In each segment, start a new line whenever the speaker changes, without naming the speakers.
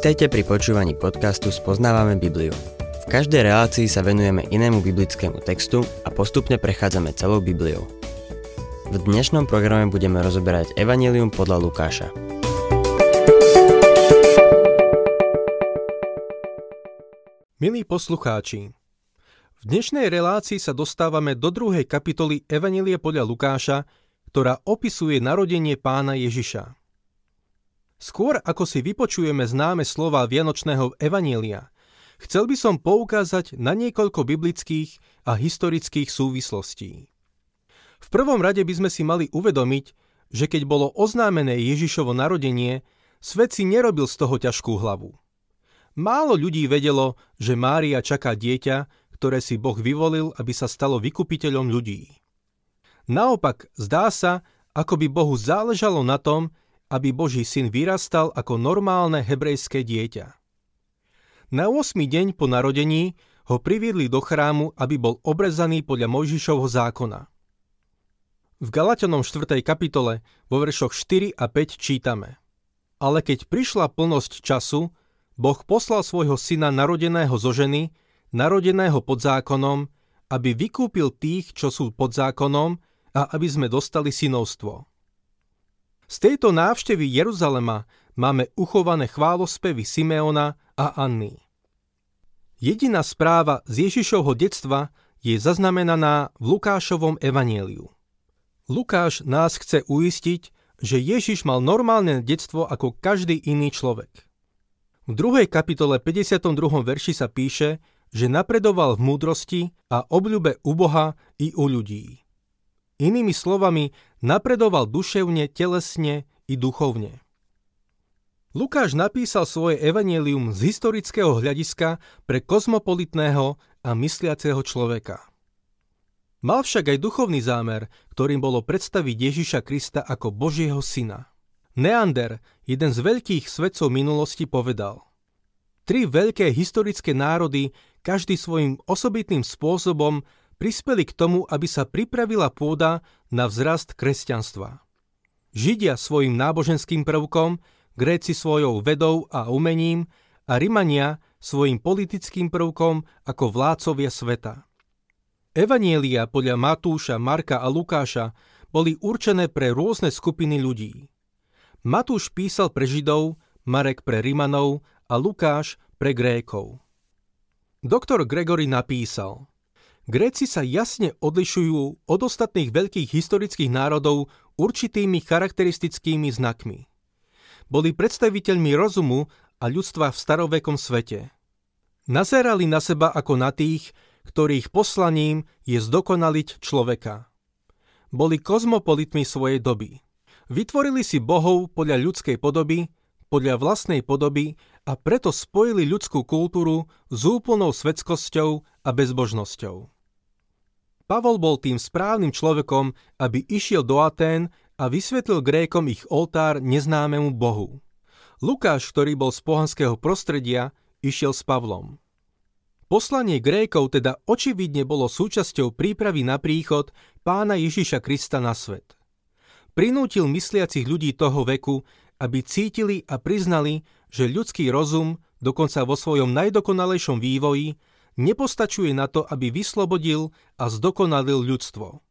Vítajte pri počúvaní podcastu Spoznávame Bibliu. V každej relácii sa venujeme inému biblickému textu a postupne prechádzame celou Bibliou. V dnešnom programe budeme rozoberať Evangelium podľa Lukáša.
Milí poslucháči, v dnešnej relácii sa dostávame do druhej kapitoly Evanelie podľa Lukáša, ktorá opisuje narodenie pána Ježiša. Skôr ako si vypočujeme známe slova Vianočného Evanielia, chcel by som poukázať na niekoľko biblických a historických súvislostí. V prvom rade by sme si mali uvedomiť, že keď bolo oznámené Ježišovo narodenie, svet si nerobil z toho ťažkú hlavu. Málo ľudí vedelo, že Mária čaká dieťa, ktoré si Boh vyvolil, aby sa stalo vykupiteľom ľudí. Naopak, zdá sa, ako by Bohu záležalo na tom, aby Boží syn vyrastal ako normálne hebrejské dieťa. Na 8. deň po narodení ho priviedli do chrámu, aby bol obrezaný podľa Mojžišovho zákona. V Galatianom 4. kapitole vo veršoch 4 a 5 čítame Ale keď prišla plnosť času, Boh poslal svojho syna narodeného zo ženy, narodeného pod zákonom, aby vykúpil tých, čo sú pod zákonom a aby sme dostali synovstvo. Z tejto návštevy Jeruzalema máme uchované chválospevy Simeona a Anny. Jediná správa z Ježišovho detstva je zaznamenaná v Lukášovom evanieliu. Lukáš nás chce uistiť, že Ježiš mal normálne detstvo ako každý iný človek. V druhej kapitole 52. verši sa píše, že napredoval v múdrosti a obľube u Boha i u ľudí. Inými slovami, napredoval duševne, telesne i duchovne. Lukáš napísal svoje evanelium z historického hľadiska pre kozmopolitného a mysliaceho človeka. Mal však aj duchovný zámer, ktorým bolo predstaviť Ježiša Krista ako Božieho syna. Neander, jeden z veľkých svetcov minulosti, povedal Tri veľké historické národy, každý svojim osobitným spôsobom, prispeli k tomu, aby sa pripravila pôda na vzrast kresťanstva. Židia svojim náboženským prvkom, Gréci svojou vedou a umením a Rimania svojim politickým prvkom ako vládcovia sveta. Evanielia podľa Matúša, Marka a Lukáša boli určené pre rôzne skupiny ľudí. Matúš písal pre Židov, Marek pre Rimanov a Lukáš pre Grékov. Doktor Gregory napísal – Gréci sa jasne odlišujú od ostatných veľkých historických národov určitými charakteristickými znakmi. Boli predstaviteľmi rozumu a ľudstva v starovekom svete. Nazerali na seba ako na tých, ktorých poslaním je zdokonaliť človeka. Boli kozmopolitmi svojej doby. Vytvorili si bohov podľa ľudskej podoby, podľa vlastnej podoby a preto spojili ľudskú kultúru s úplnou svetskosťou a bezbožnosťou. Pavol bol tým správnym človekom, aby išiel do Atén a vysvetlil Grékom ich oltár neznámemu Bohu. Lukáš, ktorý bol z pohanského prostredia, išiel s Pavlom. Poslanie Grékov teda očividne bolo súčasťou prípravy na príchod pána Ježiša Krista na svet. Prinútil mysliacich ľudí toho veku, aby cítili a priznali, že ľudský rozum, dokonca vo svojom najdokonalejšom vývoji, nepostačuje na to, aby vyslobodil a zdokonalil ľudstvo.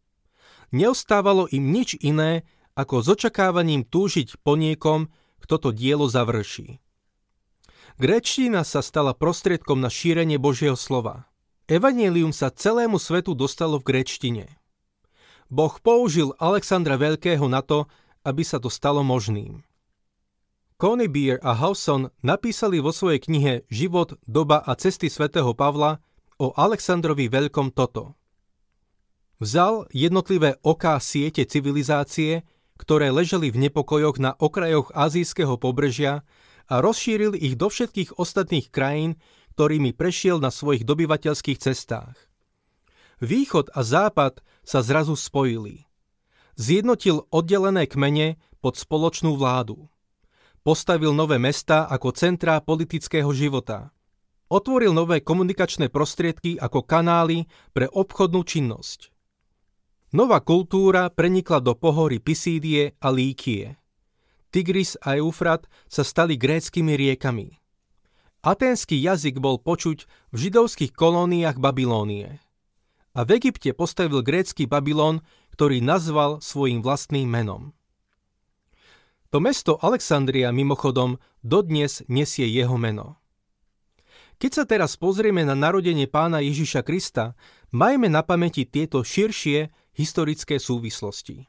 Neostávalo im nič iné, ako s očakávaním túžiť po niekom, kto to dielo završí. Gréčtina sa stala prostriedkom na šírenie Božieho slova. Evangelium sa celému svetu dostalo v gréčtine. Boh použil Alexandra Veľkého na to, aby sa to stalo možným. Connie Beer a Hawson napísali vo svojej knihe Život, doba a cesty svätého Pavla o Alexandrovi Veľkom toto. Vzal jednotlivé oká siete civilizácie, ktoré ležali v nepokojoch na okrajoch azijského pobrežia a rozšíril ich do všetkých ostatných krajín, ktorými prešiel na svojich dobyvateľských cestách. Východ a západ sa zrazu spojili. Zjednotil oddelené kmene pod spoločnú vládu postavil nové mesta ako centrá politického života. Otvoril nové komunikačné prostriedky ako kanály pre obchodnú činnosť. Nová kultúra prenikla do pohory Pisídie a Líkie. Tigris a Eufrat sa stali gréckými riekami. Aténsky jazyk bol počuť v židovských kolóniách Babilónie. A v Egypte postavil grécky Babylon, ktorý nazval svojim vlastným menom. To mesto Alexandria mimochodom dodnes nesie jeho meno. Keď sa teraz pozrieme na narodenie pána Ježiša Krista, majme na pamäti tieto širšie historické súvislosti.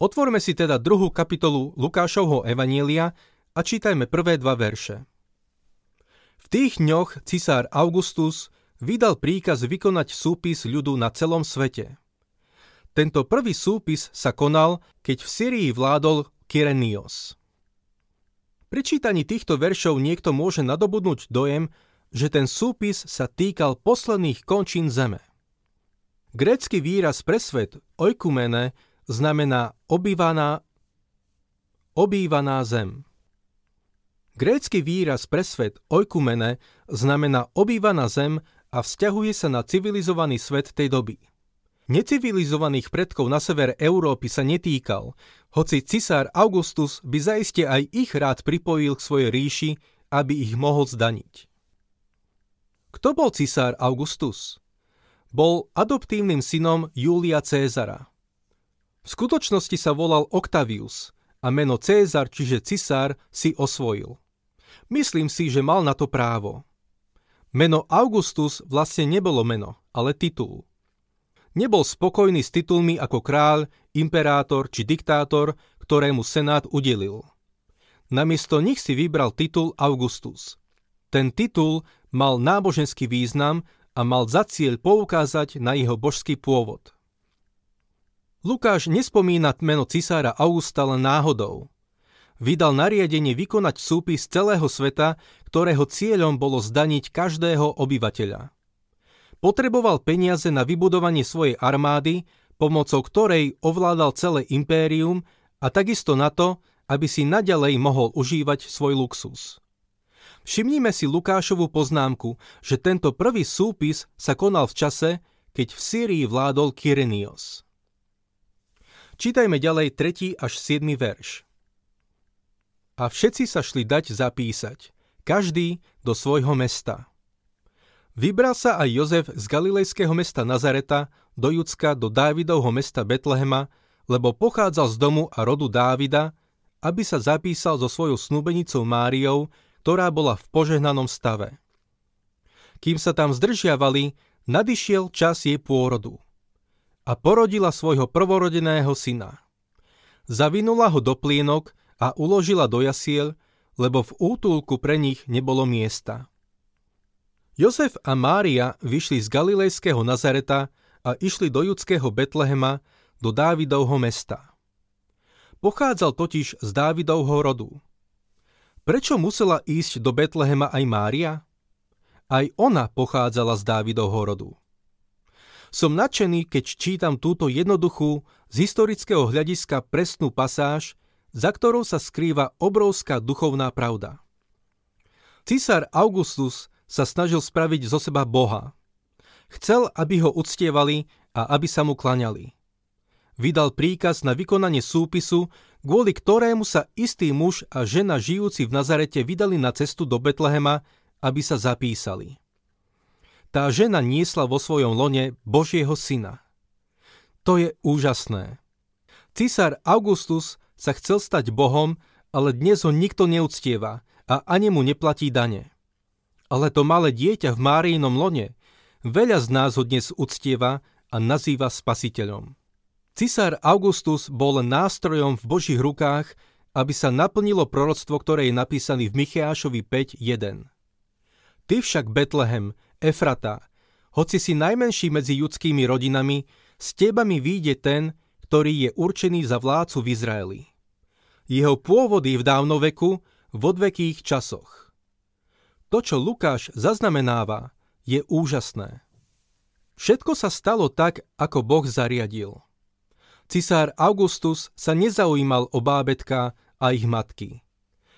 Otvorme si teda druhú kapitolu Lukášovho Evanielia a čítajme prvé dva verše. V tých dňoch cisár Augustus vydal príkaz vykonať súpis ľudu na celom svete. Tento prvý súpis sa konal, keď v Syrii vládol Kyrenios. Pri čítaní týchto veršov niekto môže nadobudnúť dojem, že ten súpis sa týkal posledných končín zeme. Grécky výraz pre svet oikumene znamená obývaná, obývaná zem. Grécky výraz pre svet oikumene znamená obývaná zem a vzťahuje sa na civilizovaný svet tej doby. Necivilizovaných predkov na sever Európy sa netýkal, hoci cisár Augustus by zaiste aj ich rád pripojil k svojej ríši, aby ich mohol zdaniť. Kto bol cisár Augustus? Bol adoptívnym synom Júlia Cézara. V skutočnosti sa volal Octavius a meno Cézar, čiže cisár, si osvojil. Myslím si, že mal na to právo. Meno Augustus vlastne nebolo meno, ale titul. Nebol spokojný s titulmi ako kráľ, imperátor či diktátor, ktorému senát udelil. Namiesto nich si vybral titul Augustus. Ten titul mal náboženský význam a mal za cieľ poukázať na jeho božský pôvod. Lukáš nespomína meno cisára Augusta len náhodou. Vydal nariadenie vykonať súpis celého sveta, ktorého cieľom bolo zdaniť každého obyvateľa. Potreboval peniaze na vybudovanie svojej armády, pomocou ktorej ovládal celé impérium a takisto na to, aby si naďalej mohol užívať svoj luxus. Všimnime si Lukášovu poznámku, že tento prvý súpis sa konal v čase, keď v Sýrii vládol Kyrenios. Čítajme ďalej 3. až 7. verš. A všetci sa šli dať zapísať, každý do svojho mesta. Vybral sa aj Jozef z galilejského mesta Nazareta do Judska do Dávidovho mesta Betlehema, lebo pochádzal z domu a rodu Dávida, aby sa zapísal so svojou snúbenicou Máriou, ktorá bola v požehnanom stave. Kým sa tam zdržiavali, nadišiel čas jej pôrodu. A porodila svojho prvorodeného syna. Zavinula ho do plienok a uložila do jasiel, lebo v útulku pre nich nebolo miesta. Jozef a Mária vyšli z galilejského Nazareta a išli do judského Betlehema, do Dávidovho mesta. Pochádzal totiž z Dávidovho rodu. Prečo musela ísť do Betlehema aj Mária? Aj ona pochádzala z Dávidovho rodu. Som nadšený, keď čítam túto jednoduchú, z historického hľadiska presnú pasáž, za ktorou sa skrýva obrovská duchovná pravda. Cisár Augustus sa snažil spraviť zo seba Boha. Chcel, aby ho uctievali a aby sa mu klaňali. Vydal príkaz na vykonanie súpisu, kvôli ktorému sa istý muž a žena žijúci v Nazarete vydali na cestu do Betlehema, aby sa zapísali. Tá žena niesla vo svojom lone Božieho syna. To je úžasné. Cisár Augustus sa chcel stať Bohom, ale dnes ho nikto neúctieva a ani mu neplatí dane. Ale to malé dieťa v Máriinom lone, veľa z nás ho dnes uctieva a nazýva spasiteľom. Cisár Augustus bol nástrojom v Božích rukách, aby sa naplnilo proroctvo, ktoré je napísané v Micheášovi 5.1. Ty však, Betlehem, Efrata, hoci si najmenší medzi judskými rodinami, s teba mi ten, ktorý je určený za vládcu v Izraeli. Jeho pôvod je v dávnoveku, v odvekých časoch. To, čo Lukáš zaznamenáva, je úžasné. Všetko sa stalo tak, ako Boh zariadil. Cisár Augustus sa nezaujímal o bábetka a ich matky.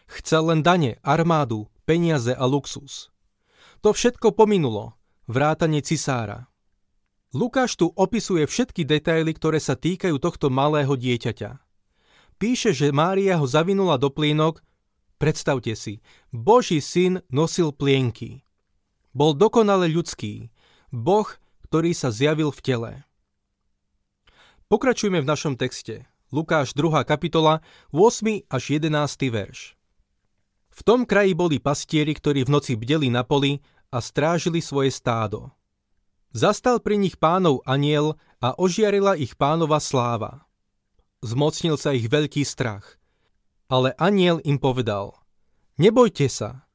Chcel len dane, armádu, peniaze a luxus. To všetko pominulo, vrátanie cisára. Lukáš tu opisuje všetky detaily, ktoré sa týkajú tohto malého dieťaťa. Píše, že Mária ho zavinula do plienok Predstavte si, Boží syn nosil plienky. Bol dokonale ľudský, Boh, ktorý sa zjavil v tele. Pokračujeme v našom texte. Lukáš 2. kapitola, 8. až 11. verš. V tom kraji boli pastieri, ktorí v noci bdeli na poli a strážili svoje stádo. Zastal pri nich pánov aniel a ožiarila ich pánova sláva. Zmocnil sa ich veľký strach – ale aniel im povedal, nebojte sa,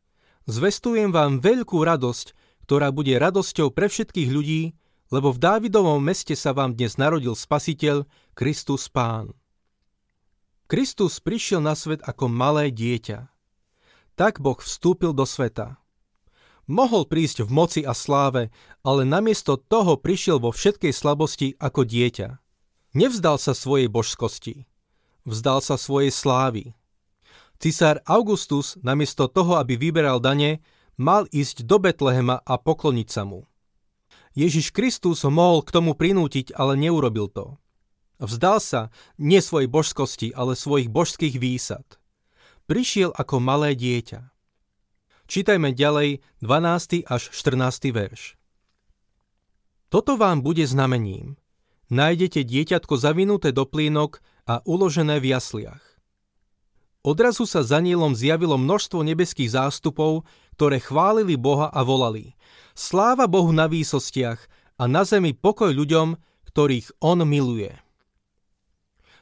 zvestujem vám veľkú radosť, ktorá bude radosťou pre všetkých ľudí, lebo v Dávidovom meste sa vám dnes narodil Spasiteľ, Kristus Pán. Kristus prišiel na svet ako malé dieťa. Tak Boh vstúpil do sveta. Mohol prísť v moci a sláve, ale namiesto toho prišiel vo všetkej slabosti ako dieťa. Nevzdal sa svojej božskosti. Vzdal sa svojej slávy. Cisár Augustus namiesto toho, aby vyberal dane, mal ísť do Betlehema a pokloniť sa mu. Ježiš Kristus ho mohol k tomu prinútiť, ale neurobil to. Vzdal sa nie svojej božskosti, ale svojich božských výsad. Prišiel ako malé dieťa. Čítajme ďalej 12. až 14. verš. Toto vám bude znamením. Nájdete dieťatko zavinuté do plínok a uložené v jasliach. Odrazu sa za nielom zjavilo množstvo nebeských zástupov, ktoré chválili Boha a volali Sláva Bohu na výsostiach a na zemi pokoj ľuďom, ktorých On miluje.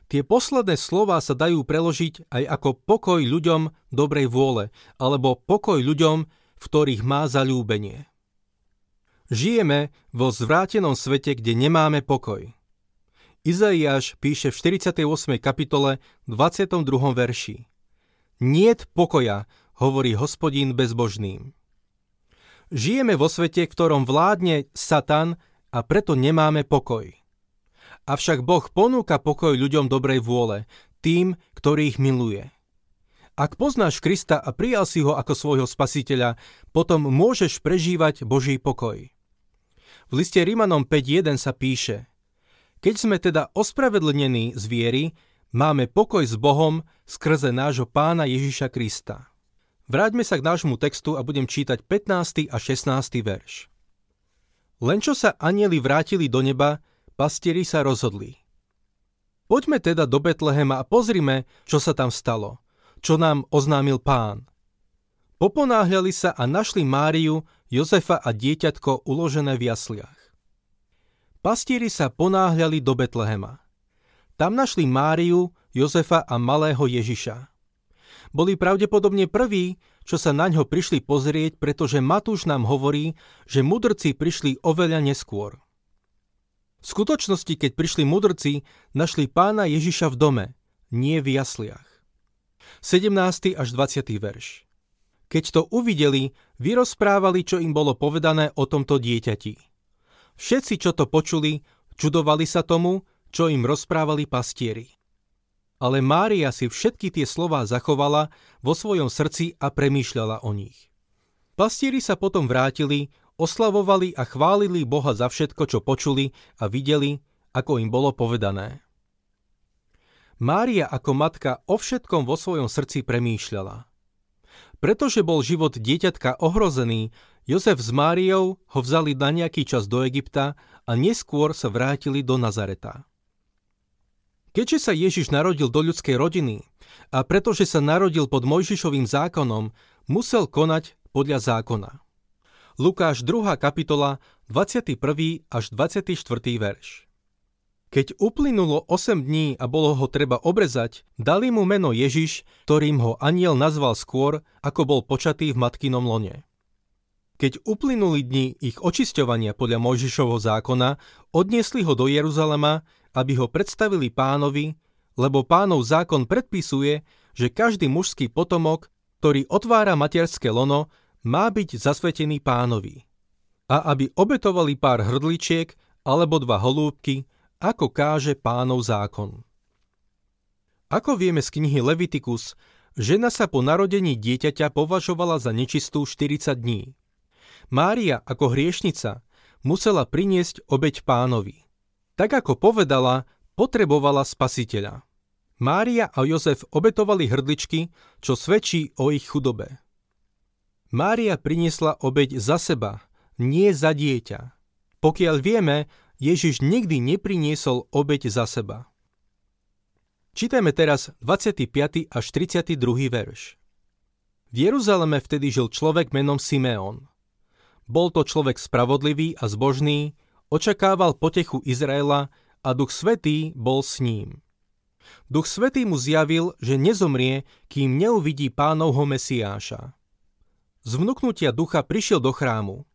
Tie posledné slová sa dajú preložiť aj ako pokoj ľuďom dobrej vôle, alebo pokoj ľuďom, v ktorých má zalúbenie. Žijeme vo zvrátenom svete, kde nemáme pokoj. Izaiáš píše v 48. kapitole 22. verši. Niet pokoja, hovorí hospodín bezbožným. Žijeme vo svete, v ktorom vládne Satan a preto nemáme pokoj. Avšak Boh ponúka pokoj ľuďom dobrej vôle, tým, ktorých miluje. Ak poznáš Krista a prijal si ho ako svojho spasiteľa, potom môžeš prežívať Boží pokoj. V liste Rimanom 5.1 sa píše Keď sme teda ospravedlnení z viery, Máme pokoj s Bohom skrze nášho pána Ježiša Krista. Vráťme sa k nášmu textu a budem čítať 15. a 16. verš. Len čo sa anieli vrátili do neba, pastieri sa rozhodli. Poďme teda do Betlehema a pozrime, čo sa tam stalo, čo nám oznámil pán. Poponáhľali sa a našli Máriu, Jozefa a dieťatko uložené v jasliach. Pastieri sa ponáhľali do Betlehema. Tam našli Máriu, Jozefa a malého Ježiša. Boli pravdepodobne prví, čo sa na ňo prišli pozrieť, pretože Matúš nám hovorí, že mudrci prišli oveľa neskôr. V skutočnosti, keď prišli mudrci, našli pána Ježiša v dome, nie v jasliach. 17. až 20. verš. Keď to uvideli, vyrozprávali, čo im bolo povedané o tomto dieťati. Všetci, čo to počuli, čudovali sa tomu, čo im rozprávali pastieri. Ale Mária si všetky tie slová zachovala vo svojom srdci a premýšľala o nich. Pastieri sa potom vrátili, oslavovali a chválili Boha za všetko, čo počuli a videli, ako im bolo povedané. Mária ako matka o všetkom vo svojom srdci premýšľala. Pretože bol život dieťatka ohrozený, Jozef s Máriou ho vzali na nejaký čas do Egypta a neskôr sa vrátili do Nazareta. Keďže sa Ježiš narodil do ľudskej rodiny a pretože sa narodil pod Mojžišovým zákonom, musel konať podľa zákona. Lukáš 2. kapitola 21. až 24. verš. Keď uplynulo 8 dní a bolo ho treba obrezať, dali mu meno Ježiš, ktorým ho aniel nazval skôr, ako bol počatý v matkinom lone. Keď uplynuli dni ich očisťovania podľa Mojžišovho zákona, odniesli ho do Jeruzalema, aby ho predstavili pánovi, lebo pánov zákon predpisuje, že každý mužský potomok, ktorý otvára materské lono, má byť zasvetený pánovi. A aby obetovali pár hrdličiek alebo dva holúbky, ako káže pánov zákon. Ako vieme z knihy Levitikus, žena sa po narodení dieťaťa považovala za nečistú 40 dní. Mária ako hriešnica musela priniesť obeď pánovi. Tak ako povedala, potrebovala spasiteľa. Mária a Jozef obetovali hrdličky, čo svedčí o ich chudobe. Mária priniesla obeď za seba, nie za dieťa. Pokiaľ vieme, Ježiš nikdy nepriniesol obeď za seba. Čítajme teraz 25. až 32. verš. V Jeruzaleme vtedy žil človek menom Simeon. Bol to človek spravodlivý a zbožný, očakával potechu Izraela a Duch Svetý bol s ním. Duch Svetý mu zjavil, že nezomrie, kým neuvidí pánovho Mesiáša. Z vnúknutia ducha prišiel do chrámu.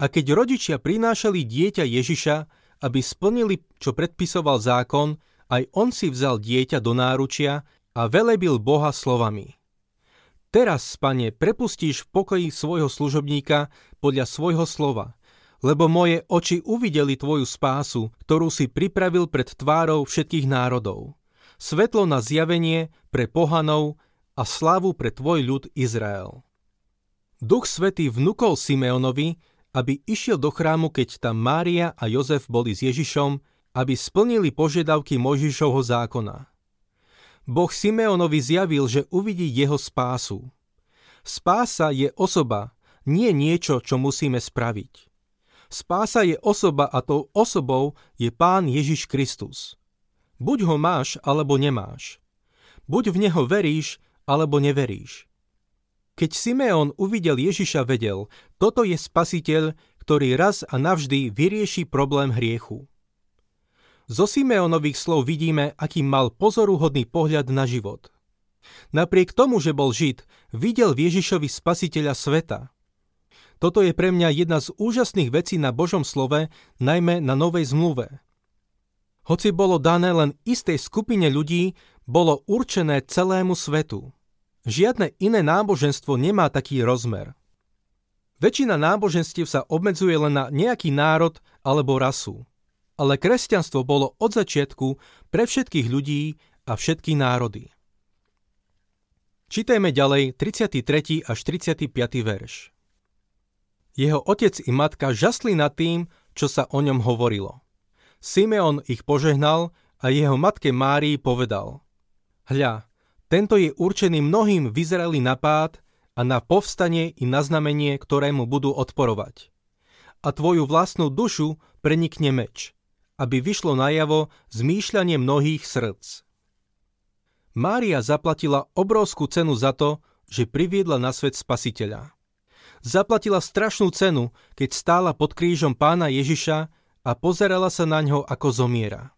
A keď rodičia prinášali dieťa Ježiša, aby splnili, čo predpisoval zákon, aj on si vzal dieťa do náručia a velebil Boha slovami. Teraz, pane, prepustíš v pokoji svojho služobníka podľa svojho slova, lebo moje oči uvideli tvoju spásu, ktorú si pripravil pred tvárou všetkých národov svetlo na zjavenie pre pohanov a slavu pre tvoj ľud Izrael. Duch Svetý vnúkol Simeonovi, aby išiel do chrámu, keď tam Mária a Jozef boli s Ježišom, aby splnili požiadavky Mojžišovho zákona. Boh Simeonovi zjavil, že uvidí jeho spásu. Spása je osoba, nie niečo, čo musíme spraviť. Spása je osoba a tou osobou je Pán Ježiš Kristus. Buď ho máš, alebo nemáš. Buď v neho veríš, alebo neveríš. Keď Simeon uvidel Ježiša, vedel, toto je spasiteľ, ktorý raz a navždy vyrieši problém hriechu. Zo Simeonových slov vidíme, aký mal pozoruhodný pohľad na život. Napriek tomu, že bol Žid, videl v Ježišovi spasiteľa sveta. Toto je pre mňa jedna z úžasných vecí na Božom slove, najmä na Novej zmluve. Hoci bolo dané len istej skupine ľudí, bolo určené celému svetu. Žiadne iné náboženstvo nemá taký rozmer. Väčšina náboženstiev sa obmedzuje len na nejaký národ alebo rasu. Ale kresťanstvo bolo od začiatku pre všetkých ľudí a všetky národy. Čítajme ďalej 33. až 35. verš. Jeho otec i matka žasli nad tým, čo sa o ňom hovorilo. Simeon ich požehnal a jeho matke Márii povedal Hľa, tento je určený mnohým v Izraeli na pád a na povstanie i na znamenie, ktorému budú odporovať. A tvoju vlastnú dušu prenikne meč, aby vyšlo najavo zmýšľanie mnohých srdc. Mária zaplatila obrovskú cenu za to, že priviedla na svet spasiteľa. Zaplatila strašnú cenu, keď stála pod krížom pána Ježiša a pozerala sa na ňo ako zomiera.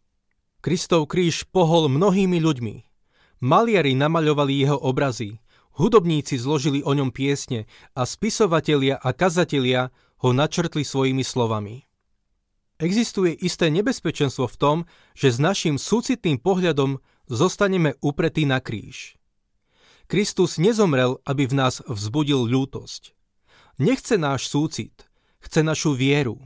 Kristov kríž pohol mnohými ľuďmi. Maliari namaľovali jeho obrazy, hudobníci zložili o ňom piesne a spisovatelia a kazatelia ho načrtli svojimi slovami. Existuje isté nebezpečenstvo v tom, že s našim súcitným pohľadom zostaneme upretí na kríž. Kristus nezomrel, aby v nás vzbudil ľútosť. Nechce náš súcit, chce našu vieru.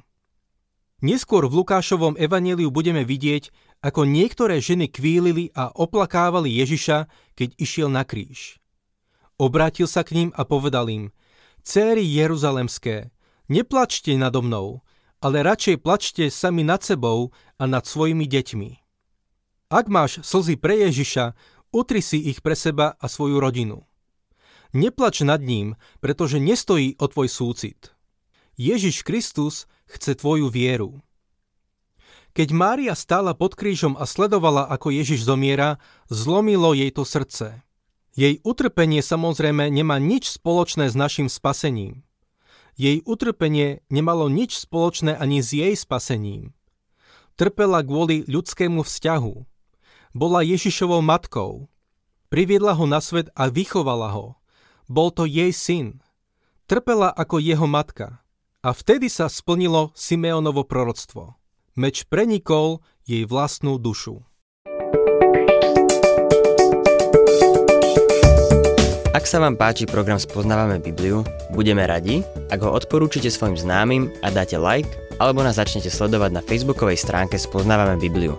Neskôr v Lukášovom evaníliu budeme vidieť, ako niektoré ženy kvílili a oplakávali Ježiša, keď išiel na kríž. Obrátil sa k ním a povedal im, Céry Jeruzalemské, neplačte nado mnou, ale radšej plačte sami nad sebou a nad svojimi deťmi. Ak máš slzy pre Ježiša, utri si ich pre seba a svoju rodinu. Neplač nad ním, pretože nestojí o tvoj súcit. Ježiš Kristus chce tvoju vieru. Keď Mária stála pod krížom a sledovala, ako Ježiš zomiera, zlomilo jej to srdce. Jej utrpenie samozrejme nemá nič spoločné s našim spasením. Jej utrpenie nemalo nič spoločné ani s jej spasením. Trpela kvôli ľudskému vzťahu. Bola Ježišovou matkou. Priviedla ho na svet a vychovala ho. Bol to jej syn. Trpela ako jeho matka. A vtedy sa splnilo Simeonovo proroctvo. Meč prenikol jej vlastnú dušu.
Ak sa vám páči program Spoznávame Bibliu, budeme radi, ak ho odporúčite svojim známym a dáte like, alebo nás začnete sledovať na facebookovej stránke Spoznávame Bibliu.